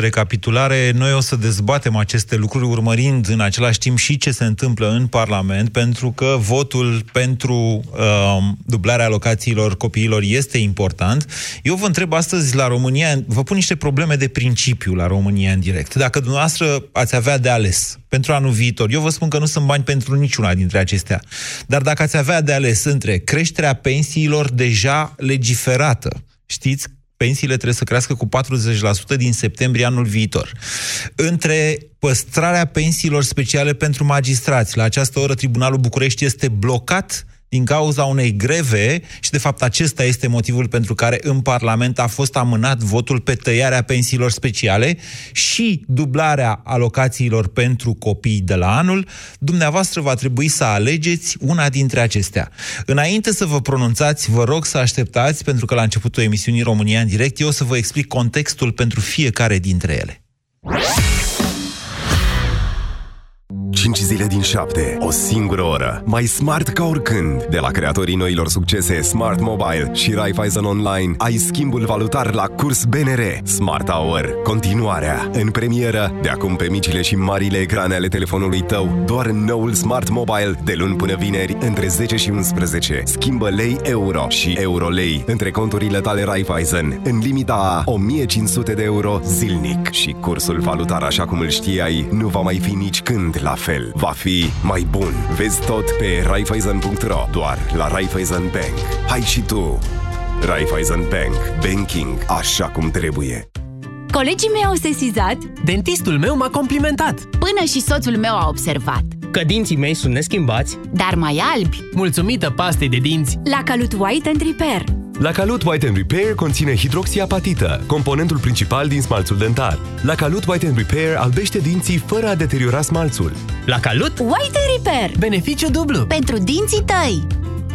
recapitulare, noi o să dezbatem aceste lucruri urmărind în același timp și ce se întâmplă în Parlament, pentru că votul pentru uh, dublarea alocațiilor copiilor este important. Eu vă întreb astăzi la România, vă pun niște probleme de principiu la România în direct. Dacă dumneavoastră ați avea de ales pentru anul viitor, eu vă spun că nu sunt bani pentru niciuna dintre acestea, dar dacă ați avea de ales între creșterea pensiilor deja legiferată, știți pensiile trebuie să crească cu 40% din septembrie anul viitor. Între păstrarea pensiilor speciale pentru magistrați, la această oră Tribunalul București este blocat din cauza unei greve și, de fapt, acesta este motivul pentru care în Parlament a fost amânat votul pe tăiarea pensiilor speciale și dublarea alocațiilor pentru copii de la anul, dumneavoastră va trebui să alegeți una dintre acestea. Înainte să vă pronunțați, vă rog să așteptați, pentru că la începutul emisiunii România în direct, eu o să vă explic contextul pentru fiecare dintre ele. 5 zile din 7, o singură oră. Mai smart ca oricând. De la creatorii noilor succese Smart Mobile și Raiffeisen Online, ai schimbul valutar la curs BNR. Smart Hour. Continuarea. În premieră, de acum pe micile și marile ecrane ale telefonului tău, doar noul Smart Mobile, de luni până vineri, între 10 și 11. Schimbă lei euro și euro lei între conturile tale Raiffeisen, în limita a 1500 de euro zilnic. Și cursul valutar, așa cum îl știai, nu va mai fi nici când la fel. Va fi mai bun. Vezi tot pe Raiffeisen.ro Doar la Raiffeisen Bank. Hai și tu! Raiffeisen Bank. Banking așa cum trebuie. Colegii mei au sesizat Dentistul meu m-a complimentat Până și soțul meu a observat Că dinții mei sunt neschimbați Dar mai albi Mulțumită pastei de dinți La Calut White and Repair la Calut White and Repair conține hidroxiapatită, componentul principal din smalțul dentar. La Calut White and Repair albește dinții fără a deteriora smalțul. La Calut? White and Repair. Beneficiu dublu. Pentru dinții tăi.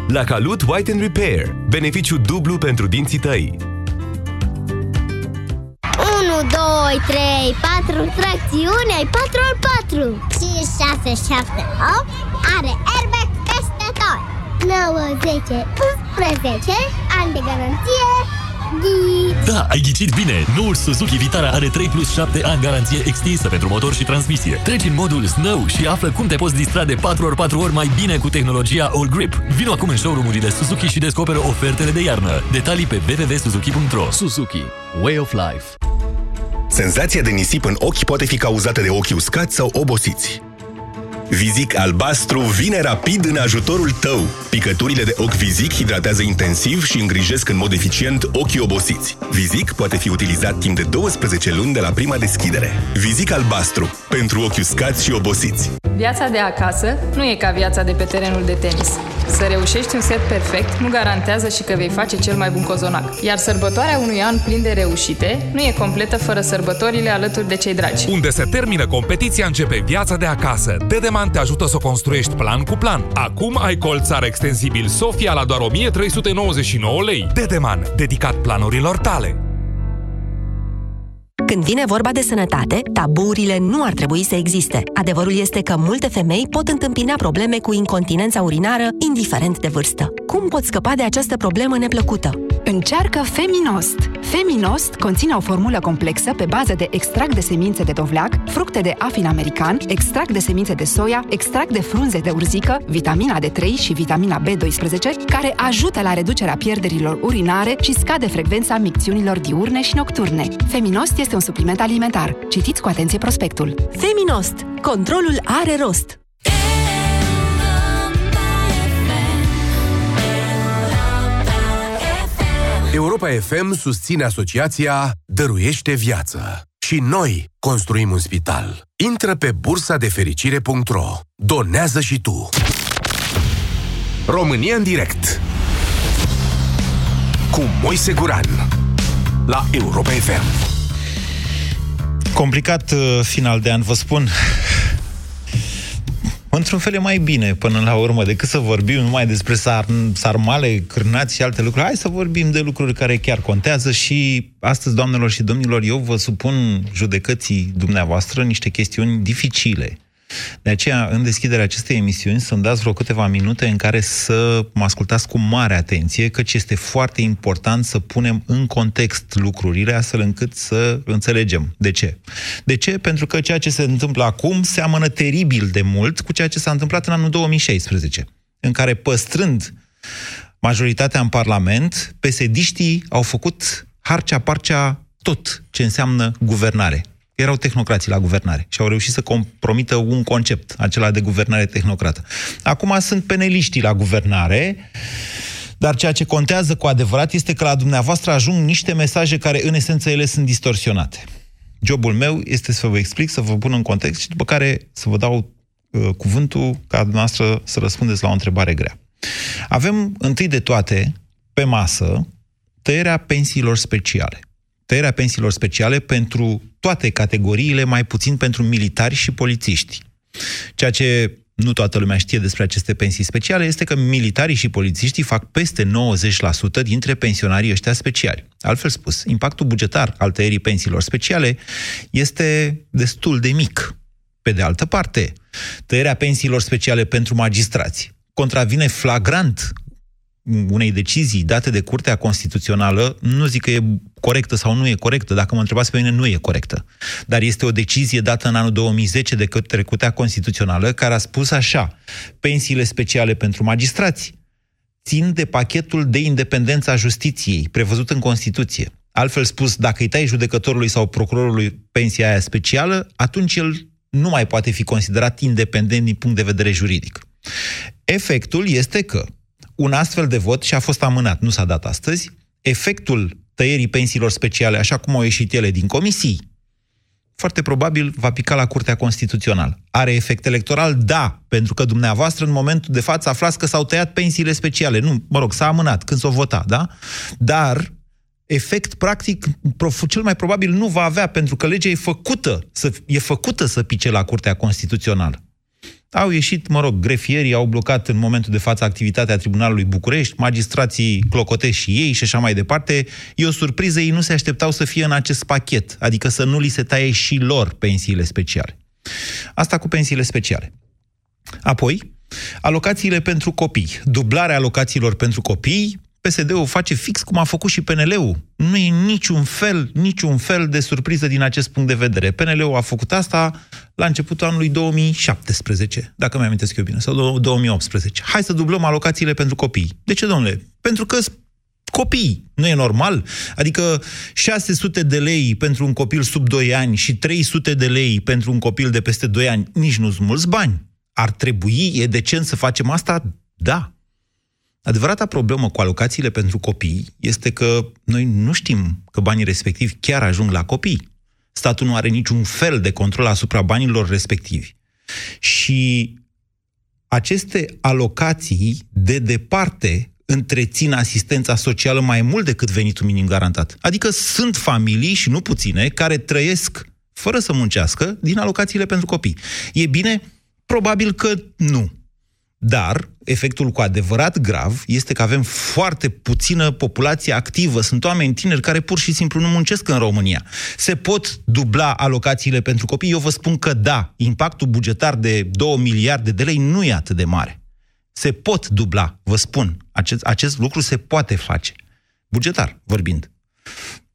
La Calut White and Repair. Beneficiu dublu pentru dinții tăi. 1, 2, 3, 4, tracțiune, ai 4 ori 4 5, 6, 7, 8 Are airbag peste tot 9, 10, 11 Ani de garanție Ghici. Da, ai ghicit bine! Noul Suzuki Vitara are 3 plus 7 ani garanție extinsă pentru motor și transmisie. Treci în modul Snow și află cum te poți distra de 4 ori 4 ori mai bine cu tehnologia All Grip. Vino acum în showroom-urile Suzuki și descoperă ofertele de iarnă. Detalii pe www.suzuki.ro Suzuki. Way of Life. Senzația de nisip în ochi poate fi cauzată de ochi uscați sau obosiți. Vizic albastru vine rapid în ajutorul tău. Picăturile de ochi Vizic hidratează intensiv și îngrijesc în mod eficient ochii obosiți. Vizic poate fi utilizat timp de 12 luni de la prima deschidere. Vizic albastru. Pentru ochi uscați și obosiți. Viața de acasă nu e ca viața de pe terenul de tenis. Să reușești un set perfect nu garantează și că vei face cel mai bun cozonac. Iar sărbătoarea unui an plin de reușite nu e completă fără sărbătorile alături de cei dragi. Unde se termină competiția, începe viața de acasă. Dedeman te ajută să o construiești plan cu plan. Acum ai colțar extensibil Sofia la doar 1399 lei. Dedeman, dedicat planurilor tale. Când vine vorba de sănătate, taburile nu ar trebui să existe. Adevărul este că multe femei pot întâmpina probleme cu incontinența urinară, indiferent de vârstă. Cum pot scăpa de această problemă neplăcută? Încearcă Feminost! Feminost conține o formulă complexă pe bază de extract de semințe de dovleac, fructe de afin american, extract de semințe de soia, extract de frunze de urzică, vitamina D3 și vitamina B12, care ajută la reducerea pierderilor urinare și scade frecvența micțiunilor diurne și nocturne. Feminost este un supliment alimentar. Citiți cu atenție prospectul. Feminost. Controlul are rost. Europa FM susține asociația Dăruiește Viață. Și noi construim un spital. Intră pe bursa de fericire.ro. Donează și tu. România în direct. Cu Moise Guran. La Europa FM. Complicat uh, final de an, vă spun. Într-un fel e mai bine până la urmă decât să vorbim numai despre sar, sarmale, cârnați și alte lucruri. Hai să vorbim de lucruri care chiar contează și astăzi, doamnelor și domnilor, eu vă supun judecății dumneavoastră niște chestiuni dificile. De aceea, în deschiderea acestei emisiuni, să-mi dați vreo câteva minute în care să mă ascultați cu mare atenție, căci este foarte important să punem în context lucrurile, astfel încât să înțelegem. De ce? De ce? Pentru că ceea ce se întâmplă acum seamănă teribil de mult cu ceea ce s-a întâmplat în anul 2016, în care, păstrând majoritatea în Parlament, pesediștii au făcut harcea-parcea tot ce înseamnă guvernare. Erau tehnocrații la guvernare și au reușit să compromită un concept, acela de guvernare tehnocrată. Acum sunt peneliștii la guvernare, dar ceea ce contează cu adevărat este că la dumneavoastră ajung niște mesaje care, în esență, ele sunt distorsionate. Jobul meu este să vă explic, să vă pun în context și după care să vă dau uh, cuvântul ca dumneavoastră să răspundeți la o întrebare grea. Avem, întâi de toate, pe masă, tăierea pensiilor speciale. Tăierea pensiilor speciale pentru toate categoriile, mai puțin pentru militari și polițiști. Ceea ce nu toată lumea știe despre aceste pensii speciale este că militarii și polițiștii fac peste 90% dintre pensionarii ăștia speciali. Altfel spus, impactul bugetar al tăierii pensiilor speciale este destul de mic. Pe de altă parte, tăierea pensiilor speciale pentru magistrați contravine flagrant unei decizii date de Curtea Constituțională, nu zic că e corectă sau nu e corectă, dacă mă întrebați pe mine, nu e corectă. Dar este o decizie dată în anul 2010 de către Curtea Constituțională care a spus așa, pensiile speciale pentru magistrați țin de pachetul de independență a justiției, prevăzut în Constituție. Altfel spus, dacă îi tai judecătorului sau procurorului pensia aia specială, atunci el nu mai poate fi considerat independent din punct de vedere juridic. Efectul este că un astfel de vot, și a fost amânat, nu s-a dat astăzi, efectul tăierii pensiilor speciale, așa cum au ieșit ele din comisii, foarte probabil va pica la Curtea Constituțională. Are efect electoral? Da, pentru că dumneavoastră în momentul de față aflați că s-au tăiat pensiile speciale. Nu, mă rog, s-a amânat când s-o vota, da? Dar efect practic cel mai probabil nu va avea, pentru că legea e făcută să, e făcută să pice la Curtea Constituțională. Au ieșit, mă rog, grefierii au blocat în momentul de față activitatea Tribunalului București, magistrații clocotești și ei și așa mai departe. E o surpriză, ei nu se așteptau să fie în acest pachet, adică să nu li se taie și lor pensiile speciale. Asta cu pensiile speciale. Apoi, alocațiile pentru copii. Dublarea alocațiilor pentru copii PSD-ul face fix cum a făcut și PNL-ul. Nu e niciun fel, niciun fel de surpriză din acest punct de vedere. PNL-ul a făcut asta la începutul anului 2017, dacă mi amintesc eu bine, sau 2018. Hai să dublăm alocațiile pentru copii. De ce, domnule? Pentru că copii. Nu e normal? Adică 600 de lei pentru un copil sub 2 ani și 300 de lei pentru un copil de peste 2 ani, nici nu sunt mulți bani. Ar trebui, e decent să facem asta? Da. Adevărata problemă cu alocațiile pentru copii este că noi nu știm că banii respectivi chiar ajung la copii. Statul nu are niciun fel de control asupra banilor respectivi. Și aceste alocații, de departe, întrețin asistența socială mai mult decât venitul minim garantat. Adică sunt familii, și nu puține, care trăiesc fără să muncească din alocațiile pentru copii. E bine? Probabil că nu. Dar efectul cu adevărat grav este că avem foarte puțină populație activă. Sunt oameni tineri care pur și simplu nu muncesc în România. Se pot dubla alocațiile pentru copii? Eu vă spun că da. Impactul bugetar de 2 miliarde de lei nu e atât de mare. Se pot dubla, vă spun. Acest, acest lucru se poate face. Bugetar, vorbind.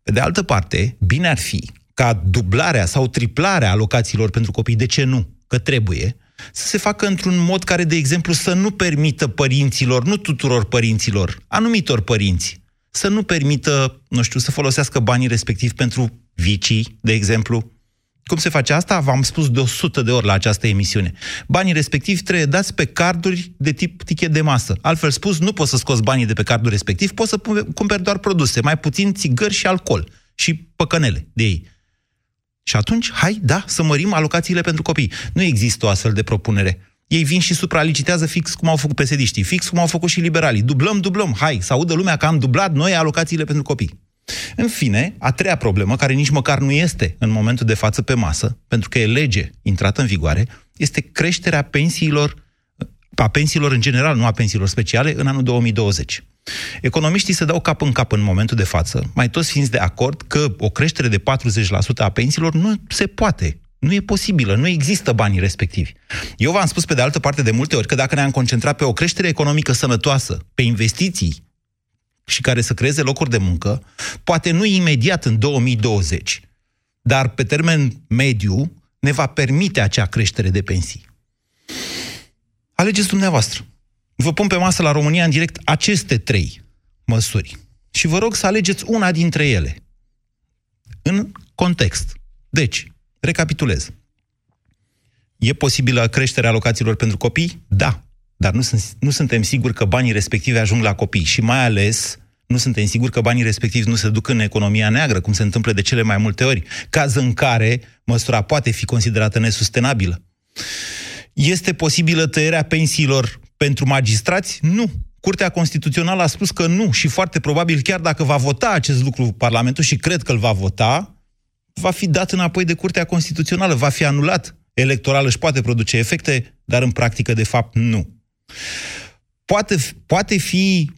Pe de altă parte, bine ar fi ca dublarea sau triplarea alocațiilor pentru copii, de ce nu? Că trebuie, să se facă într-un mod care, de exemplu, să nu permită părinților, nu tuturor părinților, anumitor părinți, să nu permită, nu știu, să folosească banii respectiv pentru vicii, de exemplu. Cum se face asta? V-am spus de 100 de ori la această emisiune. Banii respectivi trebuie dați pe carduri de tip tichet de masă. Altfel spus, nu poți să scoți banii de pe cardul respectiv, poți să cumperi doar produse, mai puțin țigări și alcool și păcănele de ei. Și atunci, hai, da, să mărim alocațiile pentru copii. Nu există o astfel de propunere. Ei vin și supralicitează fix cum au făcut pesediștii, fix cum au făcut și liberalii. Dublăm, dublăm, hai, să audă lumea că am dublat noi alocațiile pentru copii. În fine, a treia problemă, care nici măcar nu este în momentul de față pe masă, pentru că e lege intrată în vigoare, este creșterea pensiilor, a pensiilor în general, nu a pensiilor speciale, în anul 2020. Economiștii se dau cap în cap în momentul de față, mai toți fiind de acord că o creștere de 40% a pensiilor nu se poate. Nu e posibilă, nu există banii respectivi. Eu v-am spus pe de altă parte de multe ori că dacă ne-am concentrat pe o creștere economică sănătoasă, pe investiții și care să creeze locuri de muncă, poate nu imediat în 2020, dar pe termen mediu ne va permite acea creștere de pensii. Alegeți dumneavoastră. Vă pun pe masă la România în direct aceste trei măsuri. Și vă rog să alegeți una dintre ele. În context. Deci, recapitulez. E posibilă creșterea alocațiilor pentru copii? Da. Dar nu, sunt, nu suntem siguri că banii respectivi ajung la copii. Și mai ales nu suntem siguri că banii respectivi nu se duc în economia neagră, cum se întâmplă de cele mai multe ori, caz în care măsura poate fi considerată nesustenabilă. Este posibilă tăierea pensiilor pentru magistrați? Nu. Curtea Constituțională a spus că nu și foarte probabil chiar dacă va vota acest lucru Parlamentul și cred că îl va vota, va fi dat înapoi de Curtea Constituțională, va fi anulat. Electoral își poate produce efecte, dar în practică, de fapt, nu. Poate, poate fi,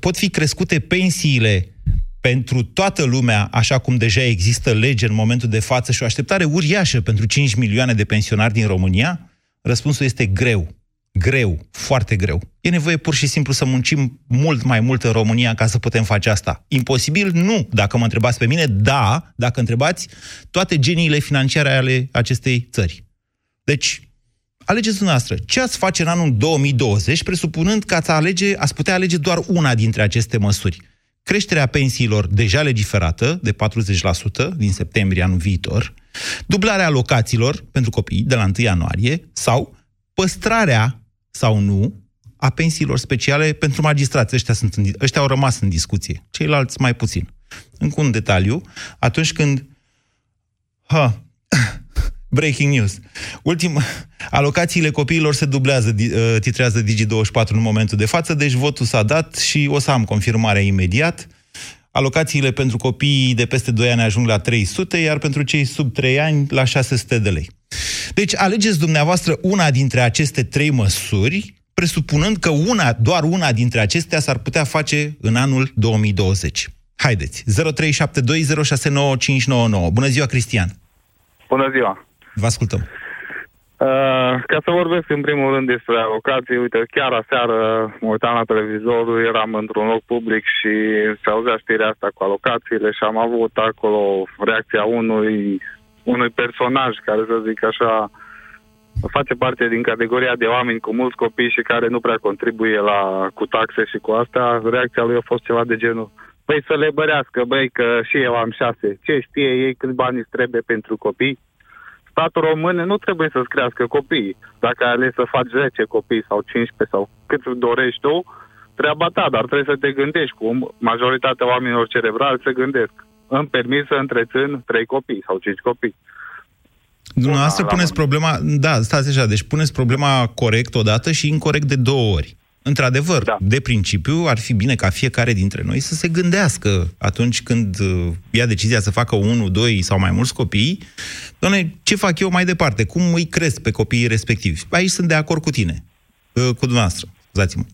pot fi crescute pensiile pentru toată lumea, așa cum deja există lege în momentul de față și o așteptare uriașă pentru 5 milioane de pensionari din România? Răspunsul este greu. Greu, foarte greu. E nevoie pur și simplu să muncim mult mai mult în România ca să putem face asta. Imposibil? Nu, dacă mă întrebați pe mine, da, dacă întrebați toate geniile financiare ale acestei țări. Deci, alegeți dumneavoastră. Ce ați face în anul 2020, presupunând că ați, alege, ați putea alege doar una dintre aceste măsuri? Creșterea pensiilor deja legiferată de 40% din septembrie anul viitor, dublarea alocațiilor pentru copii de la 1 ianuarie sau păstrarea sau nu a pensiilor speciale pentru magistrați. Ăștia, sunt în, ăștia au rămas în discuție, ceilalți mai puțin. Încă un detaliu, atunci când... Ha, breaking news. Ultim, alocațiile copiilor se dublează, uh, titrează Digi24 în momentul de față, deci votul s-a dat și o să am confirmarea imediat. Alocațiile pentru copiii de peste 2 ani ajung la 300, iar pentru cei sub 3 ani la 600 de lei. Deci alegeți dumneavoastră una dintre aceste trei măsuri, presupunând că una, doar una dintre acestea s-ar putea face în anul 2020. Haideți, 0372069599. Bună ziua, Cristian! Bună ziua! Vă ascultăm! Uh, ca să vorbesc în primul rând despre alocații, uite, chiar aseară mă uitam la televizor, eram într-un loc public și se auzea știrea asta cu alocațiile și am avut acolo reacția unui, unui personaj care, să zic așa, face parte din categoria de oameni cu mulți copii și care nu prea contribuie la, cu taxe și cu asta. Reacția lui a fost ceva de genul, băi să le bărească, băi că și eu am șase, ce știe ei cât bani îți trebuie pentru copii? statul român nu trebuie să-ți crească copiii. Dacă ai ales să faci 10 copii sau 15 sau cât dorești tu, treaba ta, dar trebuie să te gândești cum majoritatea oamenilor cerebrali se gândesc. Îmi permis să întrețin 3 copii sau 5 copii. Dumneavoastră puneți problema, da, stați așa, deci puneți problema corect odată și incorrect de două ori. Într-adevăr, da. de principiu, ar fi bine ca fiecare dintre noi să se gândească atunci când uh, ia decizia să facă unul, doi sau mai mulți copii, doamne, ce fac eu mai departe? Cum îi cresc pe copiii respectivi? Aici sunt de acord cu tine, uh, cu dumneavoastră. Scuzați-mă.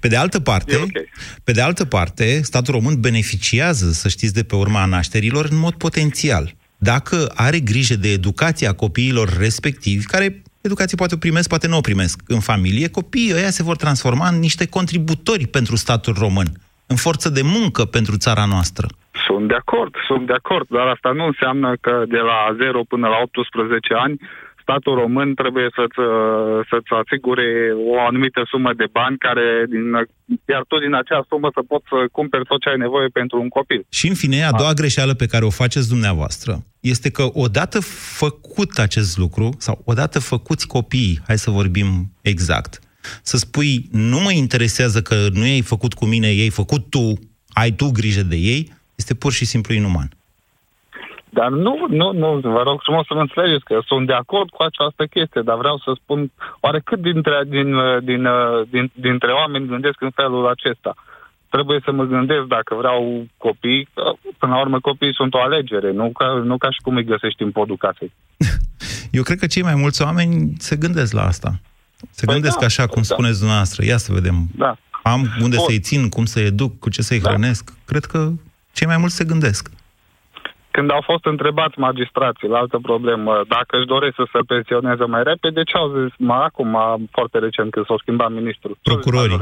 Pe de altă parte, okay. pe de altă parte, statul român beneficiază, să știți, de pe urma nașterilor în mod potențial. Dacă are grijă de educația copiilor respectivi, care educație poate o primesc, poate nu o primesc în familie, copiii ăia se vor transforma în niște contributori pentru statul român, în forță de muncă pentru țara noastră. Sunt de acord, sunt de acord, dar asta nu înseamnă că de la 0 până la 18 ani statul român trebuie să-ți, să-ți asigure o anumită sumă de bani care, din, iar tu din acea sumă să poți să cumperi tot ce ai nevoie pentru un copil. Și în fine, a doua greșeală pe care o faceți dumneavoastră este că odată făcut acest lucru, sau odată făcuți copiii, hai să vorbim exact, să spui, nu mă interesează că nu ai făcut cu mine, ei făcut tu, ai tu grijă de ei, este pur și simplu inuman. Dar nu, nu, nu, vă rog frumos să mă înțelegeți că sunt de acord cu această chestie, dar vreau să spun, oare cât dintre, din, din, din, dintre oameni gândesc în felul acesta? Trebuie să mă gândesc dacă vreau copii, până la urmă copiii sunt o alegere, nu ca, nu ca și cum îi găsești în podul casei. Eu cred că cei mai mulți oameni se gândesc la asta. Se păi gândesc da, așa cum da. spuneți dumneavoastră. Ia să vedem. Da. Am unde să-i țin, cum să-i educ, cu ce să-i da. hrănesc. Cred că cei mai mulți se gândesc. Când au fost întrebați magistrații la altă problemă dacă își doresc să se pensioneze mai repede, ce au zis mă, acum, foarte recent, când s-au schimbat ministrul? Procurorii.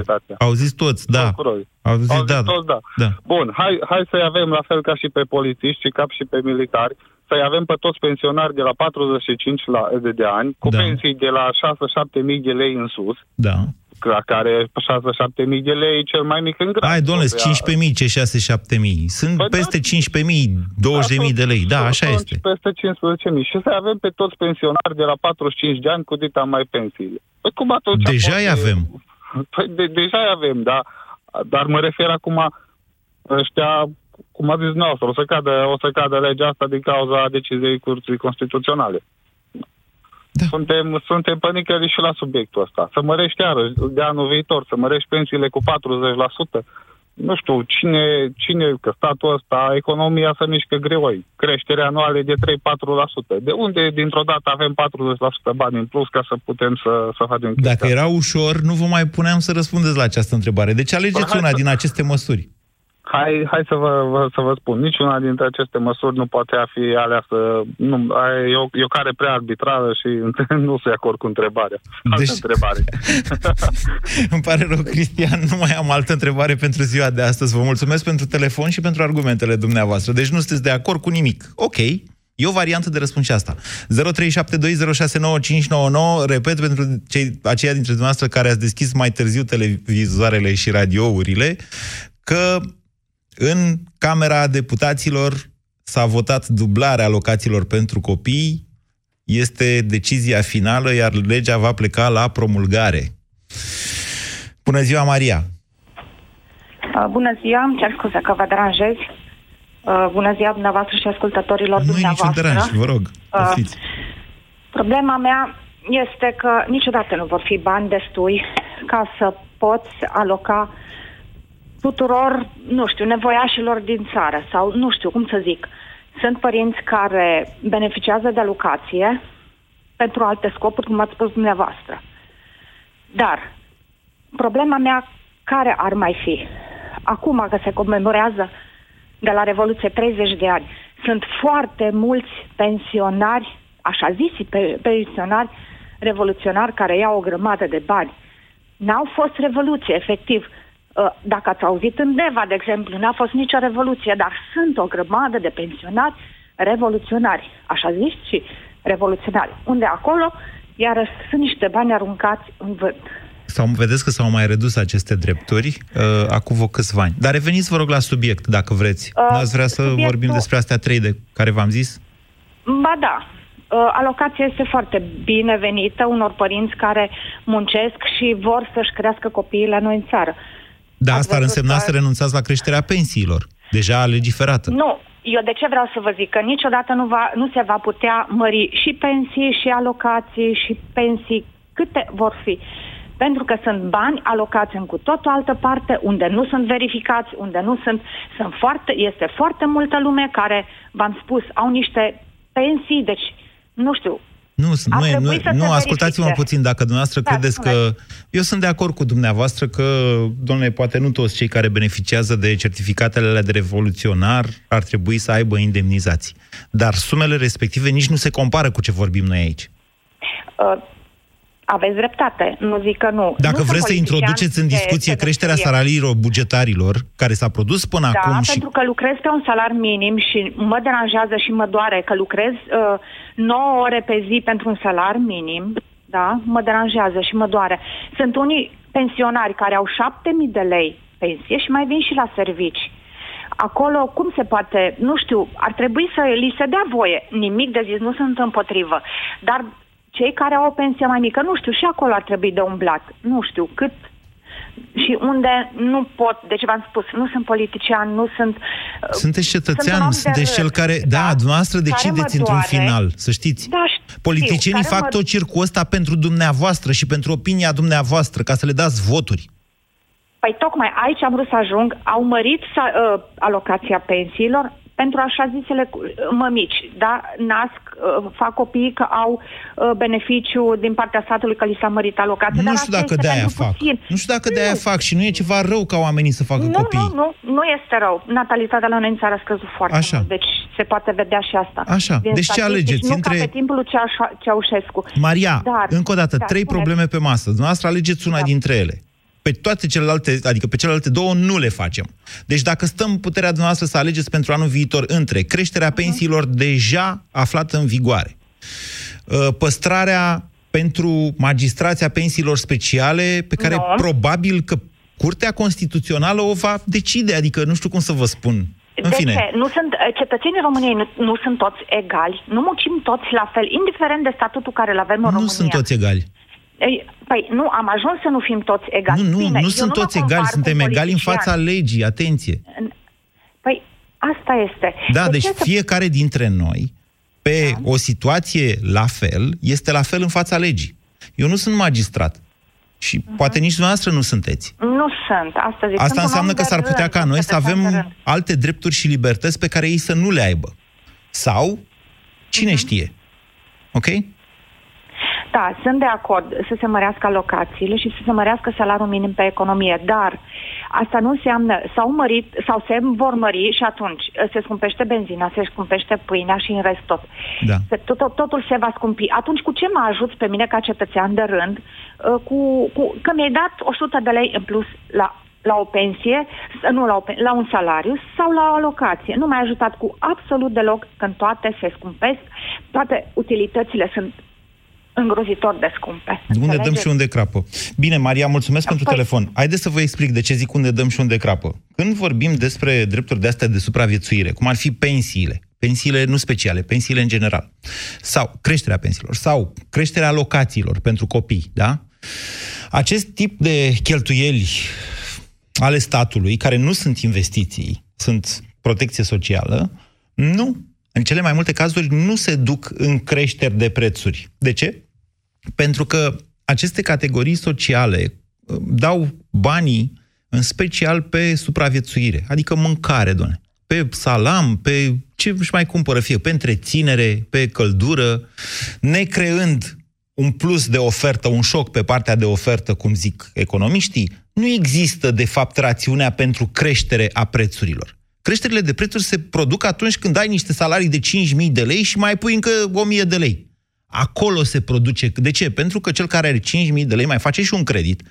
Au zis toți, da. Procurorii. Au zis, Au zis da. toți, da. da. Bun, hai, hai să-i avem la fel ca și pe polițiști și ca și pe militari, să-i avem pe toți pensionari de la 45 la, de, de ani, cu Da. pensii de la 6-7 mii de lei în sus, Da. La care 6-7 mii de lei e cel mai mic în grad. Hai, domnule, O să ia- 15.000, ce 6-7.000. Sunt Păi da. peste 15.000, 20.000 de lei. Da, așa Sunt este. Peste 15.000. Și să avem pe toți pensionari de la 45 de ani cu dita mai pensiile. Păi cum atunci? Deja poate- îi avem. Păi de, deja îi avem, da. Dar mă refer acum ăștia, cum a zis noastră, o să cadă, o să cadă legea asta din cauza deciziei Curții Constituționale. Da. Suntem, suntem pănicări și la subiectul ăsta. Să mărești iarăși de anul viitor, să mărești pensiile cu 40%. Nu știu, cine, cine că statul ăsta, economia se mișcă greoi. Creștere anuale de 3-4%. De unde dintr-o dată avem 40% bani în plus ca să putem să, să facem chestia Dacă era ușor, nu vă mai puneam să răspundeți la această întrebare. Deci alegeți Hai una să- din aceste măsuri. Hai, hai să, vă, vă, să vă spun, niciuna dintre aceste măsuri nu poate a fi aleasă. Nu, e, o, e o care prea arbitrară și nu se acord cu întrebarea. Altă Deci- întrebare. Îmi pare rău, Cristian, nu mai am altă întrebare pentru ziua de astăzi. Vă mulțumesc pentru telefon și pentru argumentele dumneavoastră. Deci nu sunteți de acord cu nimic. Ok. E o variantă de răspuns și asta. 0372069599, repet pentru cei, aceia dintre dumneavoastră care ați deschis mai târziu televizoarele și radiourile, că în Camera Deputaților s-a votat dublarea alocațiilor pentru copii, este decizia finală, iar legea va pleca la promulgare. Bună ziua, Maria! Uh, Bună ziua, îmi cer scuze că vă deranjez. Uh, Bună ziua dumneavoastră și ascultătorilor Nu e niciun dumneavoastră. deranj, vă rog. Uh, poftiți. Problema mea este că niciodată nu vor fi bani destui ca să poți aloca tuturor, nu știu, nevoiașilor din țară sau nu știu cum să zic. Sunt părinți care beneficiază de alocație pentru alte scopuri, cum ați spus dumneavoastră. Dar problema mea care ar mai fi? Acum că se comemorează de la Revoluție 30 de ani, sunt foarte mulți pensionari, așa zisi pe- pensionari revoluționari care iau o grămadă de bani. N-au fost revoluție, efectiv. Uh, Dacă ați auzit în Deva, de exemplu, n-a fost nicio revoluție, dar sunt o grămadă de pensionari revoluționari, așa zis și revoluționari, unde acolo, iar sunt niște bani aruncați în vânt. Sau vedeți că s-au mai redus aceste drepturi uh, acum vă câțiva ani. Dar reveniți, vă rog, la subiect, dacă vreți. Uh, N-ați vrea să subiectul- vorbim despre astea trei de care v-am zis? Ba da, Uh, alocația este foarte binevenită unor părinți care muncesc și vor să-și crească copiii la noi în țară. Da, Ați asta ar văzut însemna că- să renunțați la creșterea pensiilor, deja legiferată. Nu, eu de ce vreau să vă zic? Că niciodată nu, va, nu se va putea mări și pensii, și alocații, și pensii, câte vor fi. Pentru că sunt bani alocați în cu tot o altă parte, unde nu sunt verificați, unde nu sunt... sunt foarte, este foarte multă lume care, v-am spus, au niște pensii, deci, nu știu, Nu, Ar nu, e, trebui nu, să nu se ascultați-mă verifice. puțin, dacă dumneavoastră Da, credeți că... spuneți. Eu sunt de acord cu dumneavoastră că, domnule, poate nu toți cei care beneficiază de certificatele alea de revoluționar ar trebui să aibă indemnizații. Dar sumele respective nici nu se compară cu ce vorbim noi aici. uh, aveți dreptate, nu zic că nu. Dacă nu sunt vreți să politician introduceți în de discuție creșterea selecție. salariilor bugetarilor, care s-a produs până Da, acum și... pentru că lucrez pe un salar minim și mă deranjează și mă doare că lucrez uh, 9 ore pe zi pentru un salar minim, da, mă deranjează și mă doare. Sunt unii pensionari care au 7000 de lei pensie și mai vin și la servici. Acolo, cum se poate, nu știu, ar trebui să li se dea voie. Nimic de zis, nu sunt împotrivă. Dar cei care au o pensie mai mică, nu știu, și acolo ar trebui de umblat. Nu știu cât și unde nu pot, deci v-am spus, nu sunt politician, nu sunt... uh, Sunteți sunt un cetățean, om de sunteți cel rând, care... Da, dumneavoastră care decideți mă într-un doare. final, să știți. Da, știu, Politicienii care fac mă- tot circul ăsta pentru dumneavoastră și pentru opinia dumneavoastră, ca să le dați voturi. Păi tocmai aici am vrut să ajung, au mărit sa, uh, alocația pensiilor pentru așa zisele cu- mămici, da? Nasc, uh, fac copii că au uh, beneficiu din partea statului că li s-a mărit alocația. Nu dar știu asta dacă este de aia pentru fac. puțin. Nu știu dacă de aia fac și nu e ceva rău ca oamenii să facă Nu, copii. nu, nu, nu este rău. Natalitatea la noi în țară a scăzut foarte Așa. mult. Deci se poate vedea și asta. Așa, Din deci ce statistici, alegeți? Nu Între- ca pe timpul lui Ceauș- Ceaușescu. Maria, Dar, încă o dată, da, trei spuneți. probleme pe masă. Dumneavoastră alegeți una dintre ele. Pe toate celelalte, adică pe celelalte două, nu le facem. Deci dacă stăm în puterea dumneavoastră să alegeți pentru anul viitor între creșterea Mhm. pensiilor deja aflată în vigoare, uh, păstrarea pentru magistrația pensiilor speciale, pe care Nu. probabil că Curtea Constituțională o va decide, adică nu știu cum să vă spun. În de fine. ce? Nu sunt, eh, cetățenii României nu, nu sunt toți egali, nu muncim toți la fel, indiferent de statutul care îl avem în Nu România. sunt toți egali. Ei, Păi nu, am ajuns să nu fim toți egali. Nu, nu, Bine, nu eu sunt mă toți compar egali, cu suntem un egali în politician. fața legii, atenție. Păi asta este. Da, De deci ce să- fiecare dintre noi, pe Da. o situație la fel, este la fel în fața legii. Eu nu sunt magistrat. Și Mhm. poate nici dumneavoastră nu sunteți. Nu sunt, asta zic. Asta sunt un înseamnă om că de s-ar putea rând, ca un noi să cetățean de avem rând. alte drepturi și libertăți pe care ei să nu le aibă. Sau, cine Mhm. știe? Ok? Da, sunt de acord să se mărească alocațiile și să se mărească salariul minim pe economie, dar asta nu înseamnă, s-au mărit sau se vor mări și atunci uh, se scumpește benzina, se scumpește pâinea și în rest tot. Da. Se, tot, tot, totul se va scumpi. Atunci cu ce mă ajut pe mine ca cetățean de rând? Uh, Cu, cu, că mi-ai dat 100 de lei în plus la la o pensie, s- nu la, o, pen- la un salariu sau la o alocație. Nu m-a ajutat cu absolut deloc când toate se scumpesc, toate utilitățile sunt îngrozitor de scumpe. Unde dăm Înțelegeți? și unde crapă. Bine, Maria, mulțumesc pentru Păi- telefon. Haideți să vă explic de ce zic unde dăm și unde crapă. Când vorbim despre drepturi de astea de supraviețuire, cum ar fi pensiile, pensiile nu speciale, pensiile în general, sau creșterea pensiilor, sau creșterea alocațiilor pentru copii, da? Acest tip de cheltuieli ale statului, care nu sunt investiții, sunt protecție socială, nu, în cele mai multe cazuri, nu se duc în creșteri de prețuri. De ce? Pentru că aceste categorii sociale uh, dau banii în special pe supraviețuire, adică mâncare, doamne. Pe salam, pe ce își mai cumpără fie, pe întreținere, pe căldură, necreând un plus de ofertă, un șoc pe partea de ofertă, cum zic economiștii, nu există, de fapt, rațiunea pentru creștere a prețurilor. Creșterile de prețuri se produc atunci când ai niște salarii de 5.000 de lei și mai pui încă 1.000 de lei. Acolo se produce. De ce? Pentru că cel care are 5.000 de lei mai face și un credit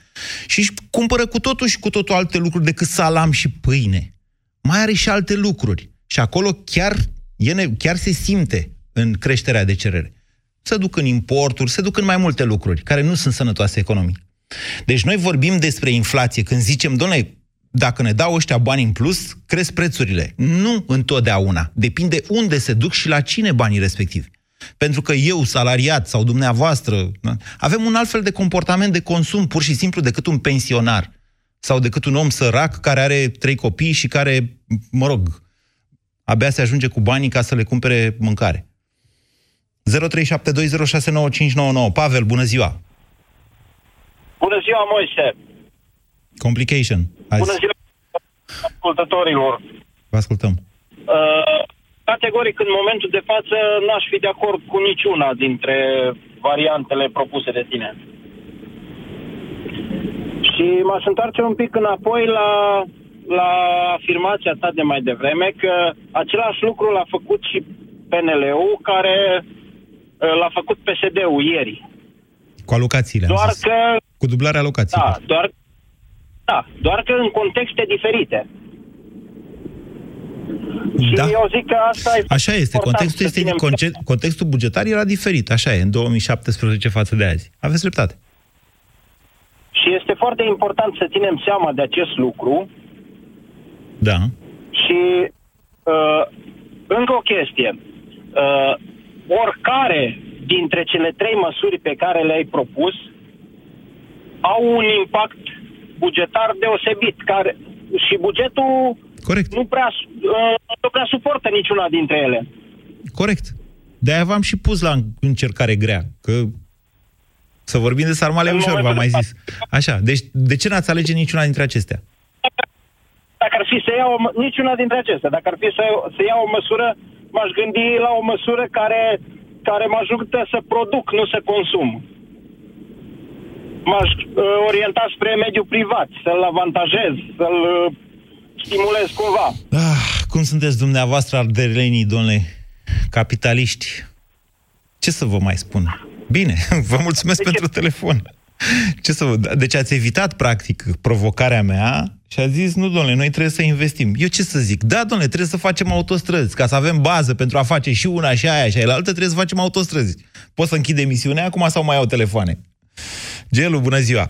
și își cumpără cu totul și cu totul alte lucruri decât salam și pâine. Mai are și alte lucruri. Și acolo chiar, e ne- chiar se simte în creșterea de cerere. Se duc în importuri, se duc în mai multe lucruri care nu sunt sănătoase economic. Deci noi vorbim despre inflație când zicem, doamne, dacă ne dau ăștia bani în plus, cresc prețurile. Nu întotdeauna. Depinde unde se duc și la cine banii respectivi. Pentru că eu, salariat sau dumneavoastră, da, avem un alt fel de comportament de consum, pur și simplu, decât un pensionar sau decât un om sărac care are trei copii și care, mă rog, abia se ajunge cu banii ca să le cumpere mâncare. 0372069599. Pavel, bună ziua! Bună ziua, Moise! Complication. Hai Bună să- ziua ascultătorilor! Vă ascultăm. Uh, categoric, în momentul de față, n-aș fi de acord cu niciuna dintre variantele propuse de tine. Și m-aș întoarce un pic înapoi la, la afirmația ta de mai devreme că același lucru l-a făcut și PNL-ul, care uh, l-a făcut PSD-ul ieri. Cu alocațiile, am Doar zis. că Cu dublarea alocațiilor. Da, doar, da, doar că în contexte diferite. Și Da. eu zic că asta e Așa este, important contextul, să este, ținem conce- contextul bugetar era diferit, așa e, în 2017 față de azi. Aveți dreptate. Și este foarte important să ținem seama de acest lucru Da. și uh, încă o chestie. Uh, oricare dintre cele trei măsuri pe care le-ai propus au un impact bugetar deosebit care și bugetul Corect. Nu, prea, uh, nu prea suportă niciuna dintre ele. Corect. De-aia v-am și pus la încercare grea, că să vorbim de sarmale În ușor, v-am momentul mai de zis. Așa, deci de ce n-ați alege niciuna dintre acestea? Dacă ar fi să iau o, mă- niciuna dintre acestea, dacă ar fi să, să iau o măsură, m-aș gândi la o măsură care, care mă ajută să produc, nu să consum. M-aș uh, orienta spre mediul privat, să-l avantajez, să-l uh, stimulez cumva. Ah, Cum sunteți dumneavoastră ardelenii, domnule, capitaliști? Ce să vă mai spun? Bine, vă mulțumesc pentru telefon. Ce să vă... Deci ați evitat, practic, provocarea mea și a zis, nu, domnule, noi trebuie să investim. Eu ce să zic? Da, domnule, trebuie să facem autostrăzi, ca să avem bază pentru a face și una și aia și aia altă, trebuie să facem autostrăzi. Pot să închid emisiunea acum sau mai au telefoane? Gelu, bună ziua!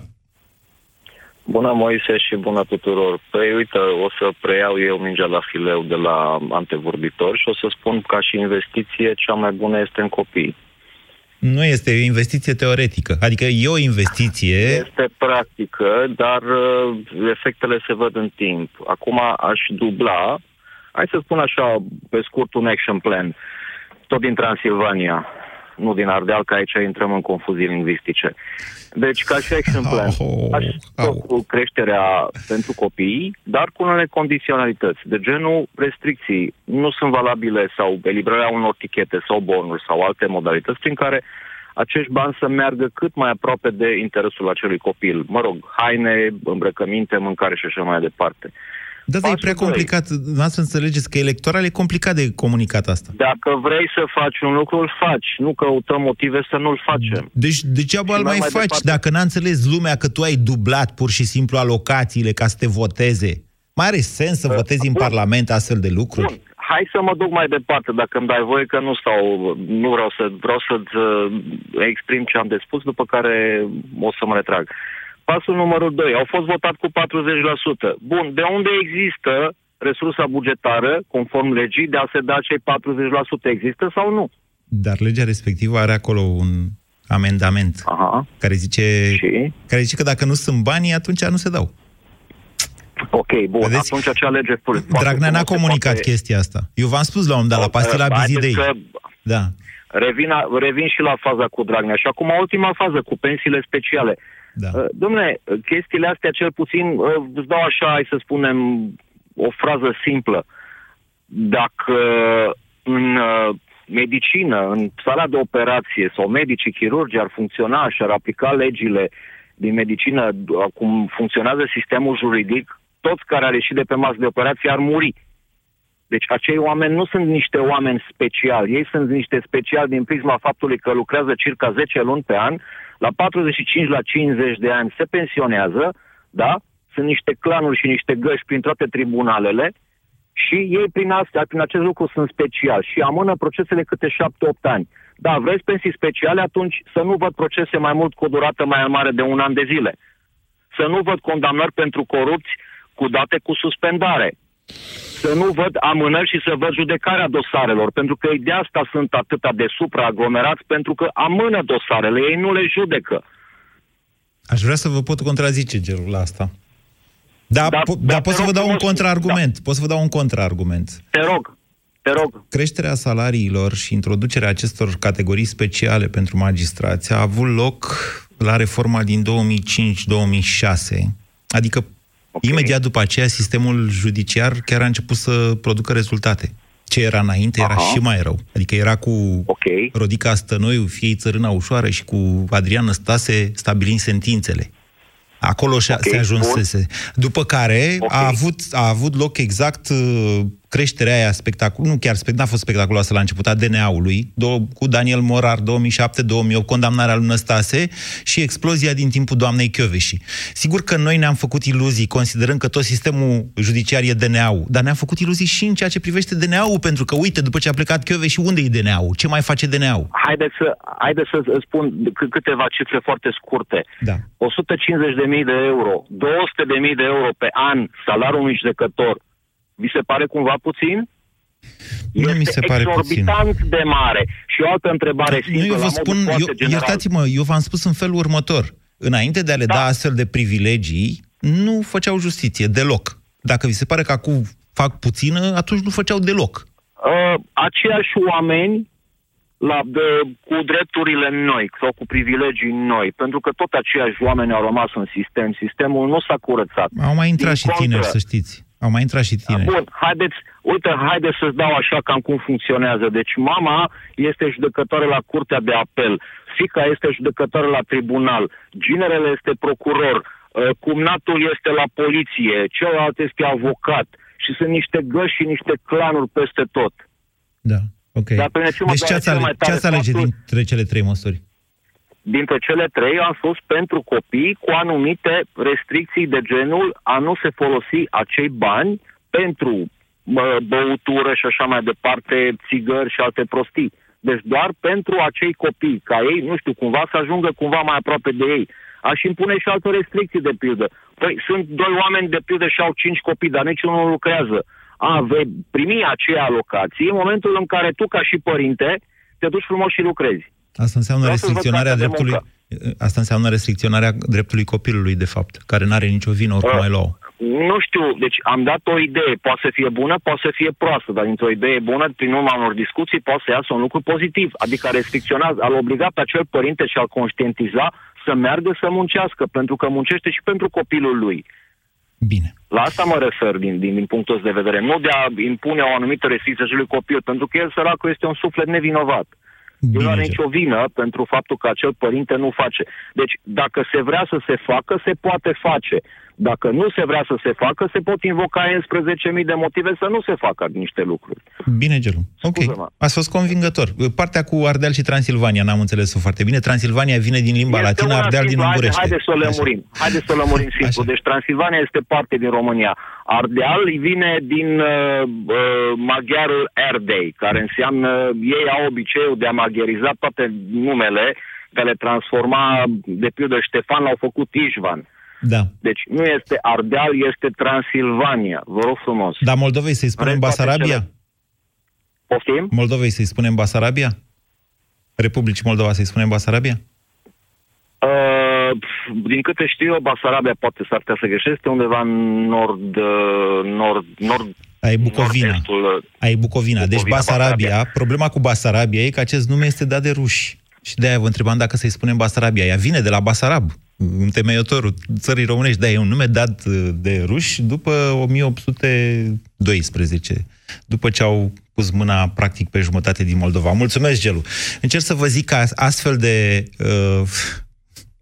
Bună, Moise, și bună tuturor. Păi, uite, o să preiau eu mingea la fileu de la antevorbitor și o să spun ca și investiție, cea mai bună este în copii. Nu este o investiție teoretică. Adică e o investiție... Este practică, dar uh, efectele se văd în timp. Acum aș dubla, hai să spun așa, pe scurt, un action plan. Tot din Transilvania, nu din Ardeal, că aici intrăm în confuzii lingvistice. Deci, ca și action plan, oh, aș cu creșterea pentru copii, dar cu unele condiționalități, de genul restricții nu sunt valabile sau eliberarea unor tichete sau bonuri sau alte modalități prin care acești bani să meargă cât mai aproape de interesul acelui copil. Mă rog, haine, îmbrăcăminte, mâncare și așa mai departe. Da, dar e prea complicat. să înțelegeți că electoral e complicat de comunicat asta. Dacă vrei să faci un lucru, îl faci. Nu căutăm motive să nu-l facem. Deci degeaba îl mai, mai faci departe... dacă n-a înțeles lumea că tu ai dublat pur și simplu alocațiile ca să te voteze. Mai are sens să uh, votezi în Parlament astfel de lucruri? Bun. Hai să mă duc mai departe, dacă îmi dai voie, că nu stau, nu vreau să vreau să-ți uh, exprim ce am de spus, după care o să mă retrag. Pasul numărul 2. Au fost votat cu 40%. Bun, de unde există resursa bugetară, conform legii, de a se da cei 40%? Există sau nu? Dar legea respectivă are acolo un amendament Aha. care zice, și? care zice că dacă nu sunt banii, atunci nu se dau. Ok, bun, Vedeți? atunci acea lege... Dragnea n-a comunicat poate... chestia asta. Eu v-am spus la un dat, la pastila Bizidei. Că... Da. Revin, revin și la faza cu Dragnea. Și acum ultima fază, cu pensiile speciale. Da. Uh, domnule, chestiile astea cel puțin, uh, îți dau așa, hai să spunem, o frază simplă. Dacă în uh, medicină, în sala de operație sau medicii chirurgi ar funcționa și ar aplica legile din medicină cum funcționează sistemul juridic, toți care ar ieși de pe masă de operație ar muri. Deci acei oameni nu sunt niște oameni speciali, ei sunt niște speciali din prisma faptului că lucrează circa 10 luni pe an la 45, la 50 de ani se pensionează, da? Sunt niște clanuri și niște găși prin toate tribunalele și ei prin, asta, prin acest lucru sunt speciali și amână procesele câte 7-8 ani. Da, vreți pensii speciale, atunci să nu văd procese mai mult cu o durată mai mare de un an de zile. Să nu văd condamnări pentru corupți cu date cu suspendare să nu văd amânări și să văd judecarea dosarelor, pentru că de asta sunt atâta de supraaglomerați, pentru că amână dosarele, ei nu le judecă. Aș vrea să vă pot contrazice gerul la asta. Da, da, po- da, da pot să vă dau un contraargument. Da. Pot să vă dau un contraargument. Te rog, te rog. Creșterea salariilor și introducerea acestor categorii speciale pentru magistrați a avut loc la reforma din 2005-2006. Adică Okay. Imediat după aceea, sistemul judiciar chiar a început să producă rezultate. Ce era înainte Aha. era și mai rău. Adică era cu okay. Rodica Stănoiu, fiei țărâna ușoară și cu Adrian Stase stabilind sentințele. Acolo okay, se ajunsese. După care okay. a, avut, a avut loc exact uh, creșterea aia spectacol, nu chiar spect, n-a fost spectaculoasă la început, a DNA-ului, cu Daniel Morar 2007-2008, condamnarea lui Năstase și explozia din timpul doamnei Chioveși. Sigur că noi ne-am făcut iluzii, considerând că tot sistemul judiciar e DNA-ul, dar ne-am făcut iluzii și în ceea ce privește DNA-ul, pentru că, uite, după ce a plecat Chioveși, unde e DNA-ul? Ce mai face DNA-ul? Haideți să, haide să spun câteva cifre foarte scurte. Da. 150.000 de euro, 200.000 de euro pe an salariul unui judecător, vi se pare cumva puțin? Nu este mi se pare exorbitant puțin. de mare. Și o altă întrebare simplă, nu, eu vă spun, eu, iertați-mă, eu v-am spus în felul următor. Înainte de a le da. da astfel de privilegii, nu făceau justiție deloc. Dacă vi se pare că acum fac puțină, atunci nu făceau deloc. Uh, aceiași oameni la, de, cu drepturile noi sau cu privilegii noi, pentru că tot aceiași oameni au rămas în sistem. Sistemul nu s-a curățat. Au mai intrat Din și contră, tineri, să știți. Au mai intrat și tine. Bun, haideți, uite, haideți să-ți dau așa cam cum funcționează. Deci mama este judecătoare la Curtea de Apel, fica este judecătoare la tribunal, ginerele este procuror, uh, cumnatul este la poliție, celălalt este avocat, și sunt niște găși și niște clanuri peste tot. Da, ok. Dar pe mine ce mă deci ce doare ați, cel ale- mai ce tare ați alege faptul- dintre cele trei măsuri? Dintre cele trei am fost pentru copii cu anumite restricții de genul a nu se folosi acei bani pentru mă, băutură și așa mai departe, țigări și alte prostii. Deci doar pentru acei copii, ca ei, nu știu, cumva să ajungă cumva mai aproape de ei. Aș impune și alte restricții de pildă. Păi sunt doi oameni de pildă și au cinci copii, dar niciunul nu lucrează. A, vei primi acea alocație în momentul în care tu, ca și părinte, te duci frumos și lucrezi. Asta înseamnă Vreau să văd restricționarea cartea de dreptului... Asta înseamnă restricționarea dreptului copilului, de fapt, care nu are nicio vină, oricum mai luau. Nu știu, deci am dat o idee, poate să fie bună, poate să fie proastă, dar dintr-o idee bună, prin urma unor discuții, poate să iasă un lucru pozitiv. Adică restricționează, al obliga pe acel părinte și al conștientiza să meargă să muncească, pentru că muncește și pentru copilul lui. Bine. La asta mă refer din, din, din punctul ăsta de vedere. Nu de a impune o anumită restricție acelui copil, pentru că el, săracul, este un suflet nevinovat. El nu are nicio vină pentru faptul că acel părinte nu face. Deci, dacă se vrea să se facă, se poate face. Dacă nu se vrea să se facă, se pot invoca 11.000 de motive să nu se facă niște lucruri. Bine, Gelu. Ok. Ați fost convingător. Partea cu Ardeal și Transilvania n-am înțeles-o foarte bine. Transilvania vine din limba Este latină, una Ardeal din simplă. Ungurește. Haide, haide să o lămurim. Haide să o lămurim simplu. Deci Transilvania este parte din România. Ardeal vine din uh, uh, maghiarul Erdei, care înseamnă, ei au obiceiul de a magheriza toate numele, de a le transforma, de pildă Ștefan l-au făcut Ișvan. Da. Deci nu este Ardeal, este Transilvania. Vă rog frumos. Dar Moldovei să-i spunem Are toate Basarabia? cele- Poftim? Moldovei să-i spunem Basarabia? Republicii Moldova să-i spunem Basarabia? Uh, din câte știu eu, Basarabia poate s-ar putea să greșesc, este undeva în nord, uh, nord, nord, Ai Bucovina. nord-estul. Ai Bucovina. Deci Bucovina, Basarabia, Basarabia. problema cu Basarabia e că acest nume este dat de ruși. Și de-aia vă întrebam dacă să-i spunem Basarabia. Ea vine de la Basarab, întemeiătorul țării românești. Da, e un nume dat uh, de ruși după 1812, după ce au pus mâna practic pe jumătate din Moldova. Mulțumesc, Gelu. Încerc să vă zic că astfel de uh,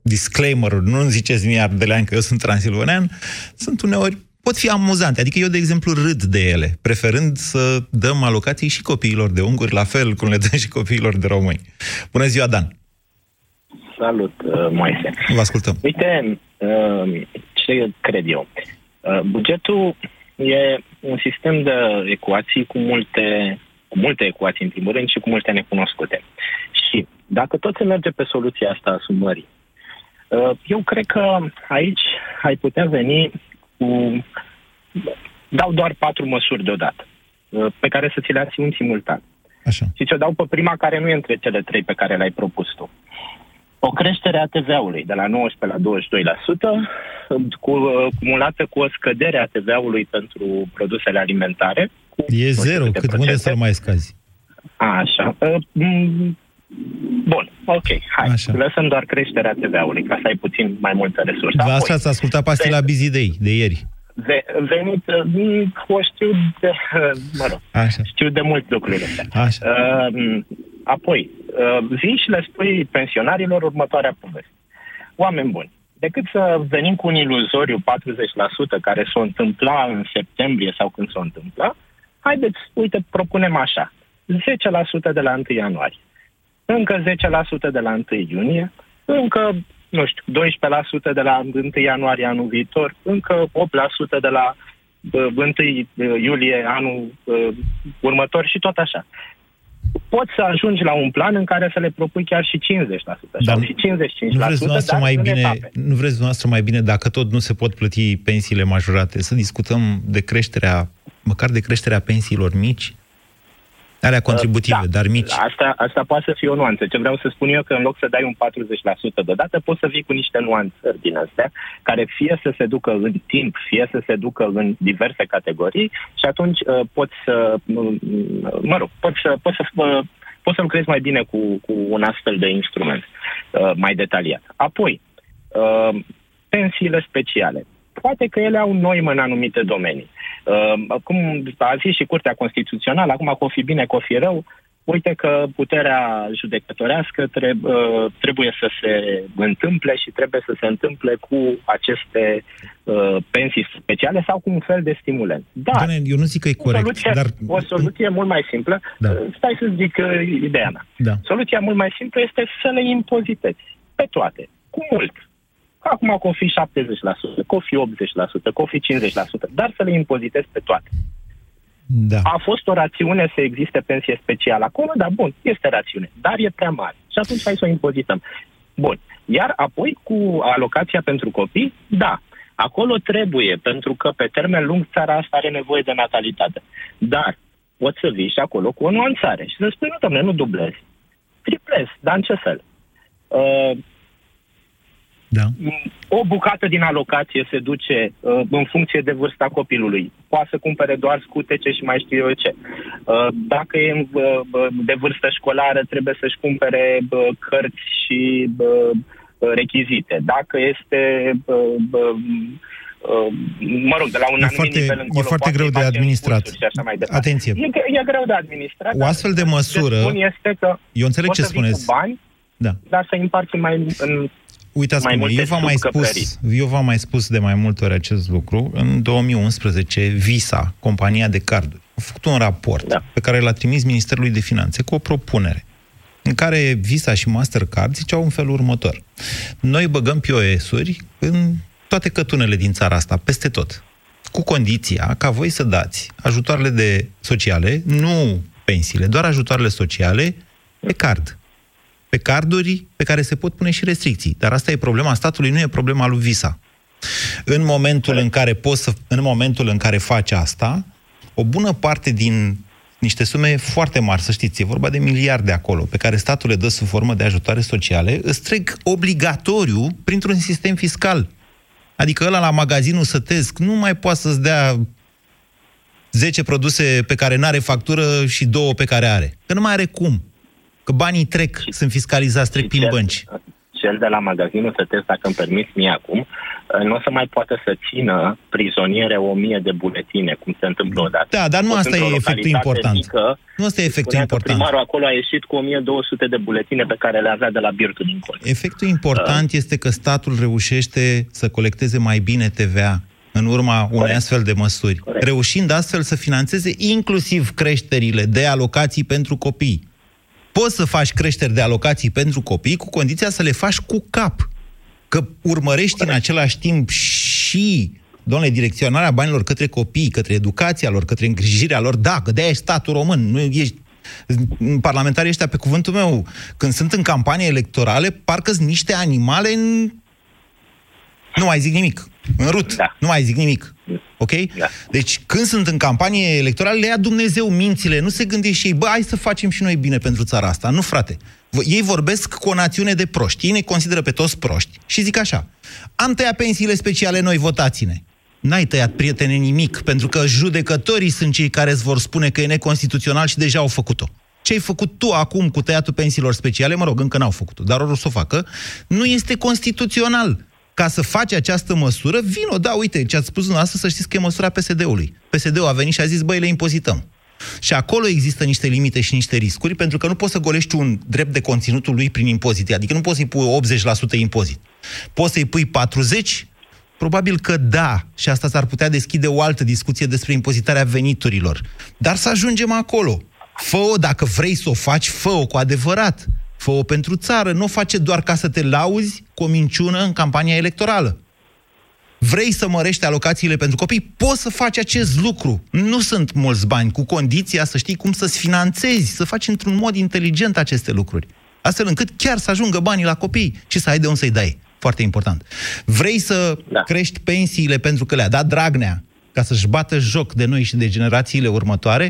disclaimer nu-mi ziceți mie ardelean că eu sunt transilvanean, sunt uneori pot fi amuzante. Adică eu, de exemplu, râd de ele, preferând să dăm alocații și copiilor de unguri, la fel cum le dăm și copiilor de români. Bună ziua, Dan! Salut, uh, Moise. Vă ascultăm. Uite, uh, ce cred eu. Uh, Bugetul e un sistem de ecuații cu multe, cu multe ecuații, în primul rând, și cu multe necunoscute. Și dacă tot se merge pe soluția asta a sumării, uh, eu cred că aici ai putea veni cu... Dau doar patru măsuri deodată, uh, pe care să ți le ați simultan. Așa. Și ce dau pe prima care nu e între cele trei pe care le-ai propus tu. O creștere a TVA-ului de la 19 la 22%, cu, uh, cumulată cu o scădere a TVA-ului pentru produsele alimentare. E zero, câte cât unde procente. să-l mai scazi? Așa. Uh, m, Bun, ok, hai. Așa. Lăsăm doar creșterea TVA-ului, ca să ai puțin mai multă resursă. Vă Apoi, asta ați ascultat pastila Busy Day de ieri. ve- venit, uh, o știu de, uh, mă rog, Așa. știu de mult lucrurile astea. Așa. Uh, apoi, uh, vii și le spui pensionarilor următoarea poveste. Oameni buni, decât să venim cu un iluzoriu 40% care s-o întâmpla în septembrie sau când s-o întâmpla, haideți, uite, propunem așa. 10% de la 1 ianuarie, încă 10% de la 1 iunie, încă, nu știu, 12% de la 1 ianuarie anul viitor, încă 8% de la uh, 1 iulie anul uh, următor și tot așa. Poți să ajungi la un plan în care să le propui chiar și 50% Dar sau și 55%, Nu vreți dumneavoastră dar mai în bine, etape. nu vreți dumneavoastră mai bine dacă tot nu se pot plăti pensiile majorate, să discutăm de creșterea, măcar de creșterea pensiilor mici? Alea contributive, Da, dar mici. Asta, asta poate să fie o nuanță. Ce vreau să spun eu că în loc să dai un 40% deodată, poți să vii cu niște nuanțări din astea, care fie să se ducă în timp, fie să se ducă în diverse categorii și atunci uh, poți să, uh, mă rog, poți să, poți să, uh, poți să lucrezi mai bine cu, cu un astfel de instrument uh, mai detaliat. Apoi, uh, pensiile speciale. Poate că ele au noimă în anumite domenii. Uh, cum a zis și Curtea Constituțională, acum că o fi bine, că o fi rău, uite că puterea judecătorească treb- uh, trebuie să se întâmple și trebuie să se întâmple cu aceste uh, pensii speciale sau cu un fel de stimulent. Dar Doamne, eu nu zic că e o corect, soluție, dar... o soluție mult mai simplă, Da. uh, stai să zic uh, ideea mea. Da. Soluția mult mai simplă este să le impozitezi pe toate, cu mult. Acum că o fi 70%, că o fi 80%, că o fi 50%, dar să le impozitezi pe toate. Da. A fost o rațiune să existe pensie specială acolo, dar bun, este rațiune, dar e prea mare. Și atunci hai să o impozităm. Bun. Iar apoi cu alocația pentru copii, da, acolo trebuie, pentru că pe termen lung țara asta are nevoie de natalitate. Dar poți să vii și acolo cu o nuanțare și să spui, nu, domnule, nu dublezi. Triplezi, dar în ce fel? Uh, da. O bucată din alocație se duce uh, în funcție de vârsta copilului. Poate să cumpere doar scutece și mai știu eu ce. Uh, dacă e uh, uh, de vârstă școlară, trebuie să-și cumpere uh, cărți și uh, uh, rechizite. Dacă este... Uh, uh, uh, mă rog, de la un E anumit foarte- nivel e încolo, foarte poate greu de face administrat. cursuri Și așa mai departe. Atenție. E, gre- e greu de administrat. O dar astfel de ce măsură- spun este că Eu înțeleg poți ce să vii spuneți. Cu bani, Da. dar să împarți mai în Uitați mai cum, multe eu v-am mai subcăpării. spus, eu v-am mai spus de mai multe ori acest lucru. În 2011, Visa, compania de carduri, a făcut un raport da. pe care l-a trimis Ministerului de Finanțe cu o propunere în care Visa și Mastercard ziceau în felul următor. Noi băgăm POS-uri în toate cătunele din țara asta, peste tot. Cu condiția ca voi să dați ajutoarele de sociale, nu pensiile, doar ajutoarele sociale pe card pe carduri pe care se pot pune și restricții. Dar asta e problema statului, nu e problema lui Visa. În momentul în care poți să, în momentul în care faci asta, o bună parte din niște sume foarte mari, să știți, e vorba de miliarde acolo, pe care statul le dă sub formă de ajutoare sociale, îți trec obligatoriu printr-un sistem fiscal. Adică ăla la magazinul sătesc nu mai poate să-ți dea 10 produse pe care n-are factură și două pe care are. Că nu mai are cum. Că banii trec, sunt fiscalizați, trec prin bănci. cel de la magazinul Sătesc, dacă îmi permis mie acum, uh, nu o să mai poată să țină prizoniere o mie de buletine, cum se întâmplă odată. Da, dar nu Fost asta e într-o efectul localitate important. Mică, Nu asta e efectul spunea că important. primarul acolo a ieșit cu 1200 de buletine pe care le avea de la Birtul din colț. Efectul important este că statul reușește să colecteze mai bine TVA în urma unei astfel de măsuri, reușind astfel să financeze inclusiv creșterile de alocații pentru copii. Poți să faci creșteri de alocații pentru copii cu condiția să le faci cu cap. Că urmărești în același timp și, doamne, direcționarea banilor către copii, către educația lor, către îngrijirea lor. Da, că de-aia ești statul român. Nu ești parlamentarii ăștia, pe cuvântul meu, când sunt în campanie electorale, parcă sunt niște animale în... Nu mai zic nimic. În rut. Da. Nu mai zic nimic. Ok? Da. Deci, când sunt în campanie electorală, le ia Dumnezeu mințile. Nu se gândește și ei, bă, hai să facem și noi bine pentru țara asta. Nu, frate. V- Ei vorbesc cu o națiune de proști. Ei ne consideră pe toți proști. Și zic așa, am tăiat pensiile speciale noi, votați-ne. N-ai tăiat, prietene, nimic, pentru că judecătorii sunt cei care îți vor spune că e neconstituțional și deja au făcut-o. Ce ai făcut tu acum cu tăiatul pensiilor speciale, mă rog, încă n-au făcut-o, dar o să o facă, nu este constituțional. Ca să faci această măsură, vino, da, uite, ce ați spus dumneavoastră, să știți că e măsura PSD-ului. PSD-ul a venit și a zis, băi, le impozităm. Și acolo există niște limite și niște riscuri, pentru că nu poți să golești un drept de conținutul lui prin impozit. Adică nu poți să-i pui 80% impozit. Poți să-i pui 40%? Probabil că da. Și asta s-ar putea deschide o altă discuție despre impozitarea veniturilor. Dar să ajungem acolo. Fă-o, dacă vrei să o faci, fă-o cu adevărat. Fă-o pentru țară, nu o face doar ca să te lauzi cu o minciună în campania electorală. Vrei să mărești alocațiile pentru copii? Poți să faci acest lucru. Nu sunt mulți bani, cu condiția să știi cum să-ți finanțezi, să faci într-un mod inteligent aceste lucruri. Astfel încât chiar să ajungă banii la copii și să ai de unde să-i dai. Foarte important. Vrei să da. crești pensiile pentru că le-a dat Dragnea ca să-și bată joc de noi și de generațiile următoare,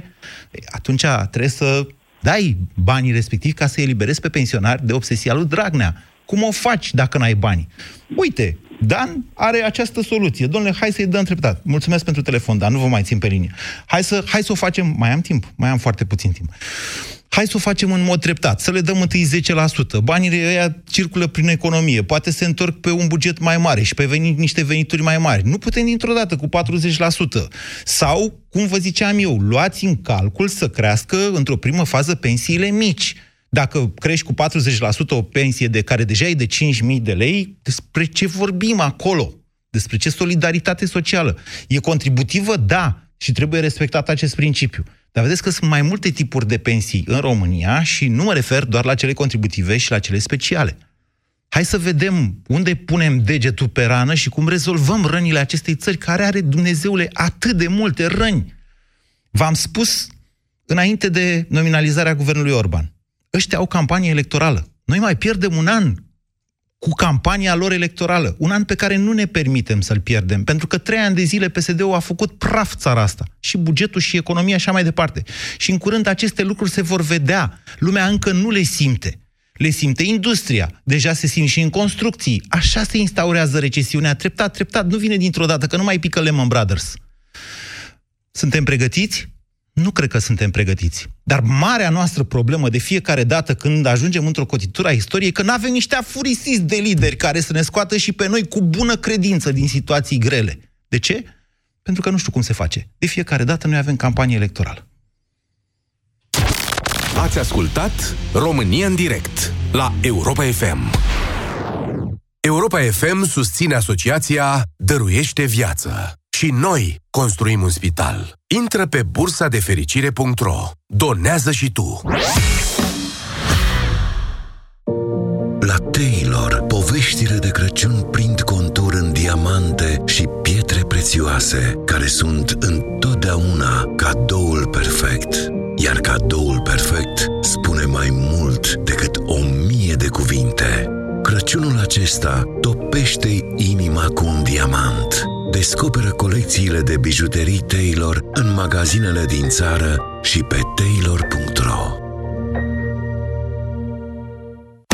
Ei, atunci trebuie să dai banii respectivi ca să eliberezi pe pensionari de obsesia lui Dragnea. Cum o faci dacă n-ai bani? Uite, Dan are această soluție. Domnule, hai să-i dăm treptat. Mulțumesc pentru telefon, dar nu vă mai țin pe linie. Hai să, hai să o facem. Mai am timp? Mai am foarte puțin timp. Hai să o facem în mod treptat, să le dăm întâi 10%. Banii ăia circulă prin economie, poate se întorc pe un buget mai mare și pe venit, niște venituri mai mari. Nu putem dintr-o dată cu 40%. Sau, cum vă ziceam eu, luați în calcul să crească într-o primă fază pensiile mici. Dacă crești cu 40% o pensie de care deja e de 5.000 de lei, despre ce vorbim acolo? Despre ce solidaritate socială? E contributivă? Da. Și trebuie respectat acest principiu. Dar vedeți că sunt mai multe tipuri de pensii în România și nu mă refer doar la cele contributive și la cele speciale. Hai să vedem unde punem degetul pe rană și cum rezolvăm rănile acestei țări care are, Dumnezeule, atât de multe răni. V-am spus înainte de nominalizarea guvernului Orban. Ăștia au campanie electorală. Noi mai pierdem un an cu campania lor electorală. Un an pe care nu ne permitem să-l pierdem, pentru că trei ani de zile PSD-ul a făcut praf țara asta. Și bugetul și economia și așa mai departe. Și în curând aceste lucruri se vor vedea. Lumea încă nu le simte. Le simte industria, deja se simt și în construcții. Așa se instaurează recesiunea, treptat, treptat, nu vine dintr-o dată, că nu mai pică Lehman Brothers. Suntem pregătiți? Nu cred că suntem pregătiți. Dar marea noastră problemă de fiecare dată când ajungem într-o cotitură a istoriei, că nu avem niște afurisiți de lideri care să ne scoată și pe noi cu bună credință din situații grele. De ce? Pentru că nu știu cum se face. De fiecare dată noi avem campanie electorală. Ați ascultat România în direct la Europa FM. Europa FM susține asociația Dăruiește Viață. Și noi construim un spital. Intră pe bursa de fericire.ro. Donează și tu. La Taylor, poveștile de Crăciun prind contur în diamante și pietre prețioase, care sunt întotdeauna cadoul perfect. Iar cadoul perfect spune mai mult decât o mie de cuvinte. Crăciunul acesta topește inima cu un diamant. Descoperă colecțiile de bijuterii Taylor în magazinele din țară și pe taylor.ro.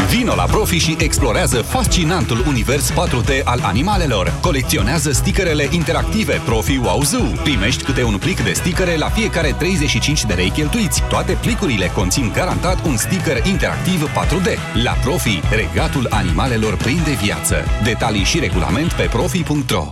Vino la Profi și explorează fascinantul univers 4D al animalelor. Colecționează stickerele interactive Profi Wow Zoo. Primești câte un plic de stickere la fiecare 35 de lei cheltuiți. Toate plicurile conțin garantat un sticker interactiv 4D. La Profi, regatul animalelor prinde viață. Detalii și regulament pe profi.ro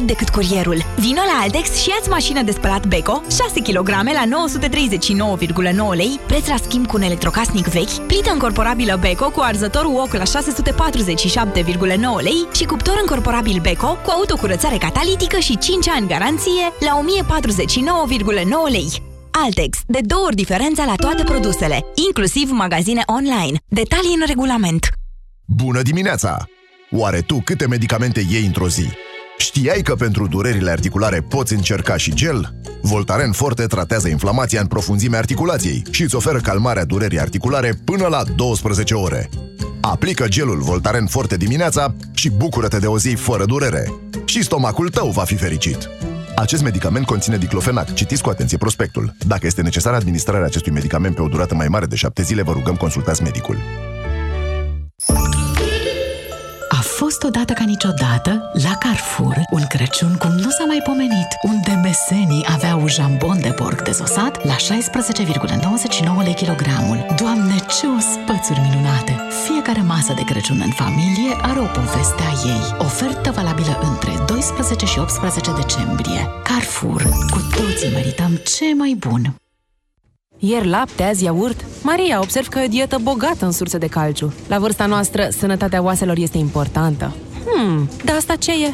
decât curierul. Vino la Aldex și ia mașină de spălat Beko, 6 kg la 939,9 lei, preț la schimb cu un electrocasnic vechi, plită încorporabilă Beko cu arzător wok la 647,9 lei și cuptor încorporabil Beko cu autocurățare catalitică și 5 ani garanție la 1049,9 lei. Altex. De două ori diferența la toate produsele, inclusiv magazine online. Detalii în regulament. Bună dimineața! Oare tu câte medicamente iei într-o zi? Știai că pentru durerile articulare poți încerca și gel? Voltaren Forte tratează inflamația în profunzimea articulației și îți oferă calmarea durerii articulare până la 12 ore. Aplică gelul Voltaren Forte dimineața și bucură-te de o zi fără durere. Și stomacul tău va fi fericit. Acest medicament conține diclofenac. Citiți cu atenție prospectul. Dacă este necesară administrarea acestui medicament pe o durată mai mare de 7 zile, vă rugăm consultați medicul. A fost odată ca niciodată, la Carrefour, un Crăciun cum nu s-a mai pomenit, unde mesenii aveau jambon de porc dezosat la 16,99 lei kilogramul. Doamne, ce ospățuri minunate! Fiecare masă de Crăciun în familie are o poveste a ei. Ofertă valabilă între 12 și 18 decembrie. Carrefour, cu toții merităm ce mai bun! Ieri lapte, azi iaurt. Maria, observ că e o dietă bogată în surse de calciu. La vârsta noastră, sănătatea oaselor este importantă. Hmm, dar asta ce e?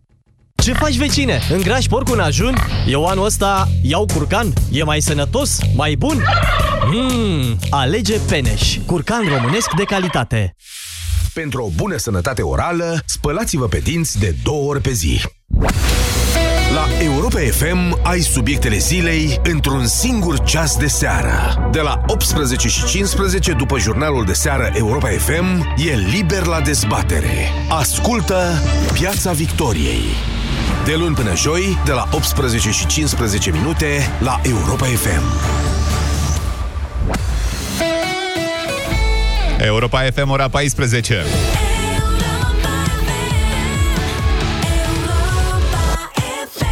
Ce faci, vecine? Îngrași porcul în ajun? Eu anul ăsta iau curcan. E mai sănătos? Mai bun? Mmm, alege Peneș. Curcan românesc de calitate. Pentru o bună sănătate orală, spălați-vă pe dinți de două ori pe zi. La Europa FM ai subiectele zilei într-un singur ceas de seară. De la 18 și 15 după jurnalul de seară Europa FM e liber la dezbatere. Ascultă Piața Victoriei. De luni până joi, de la 18 și 15 minute la Europa FM. Europa FM, ora 14.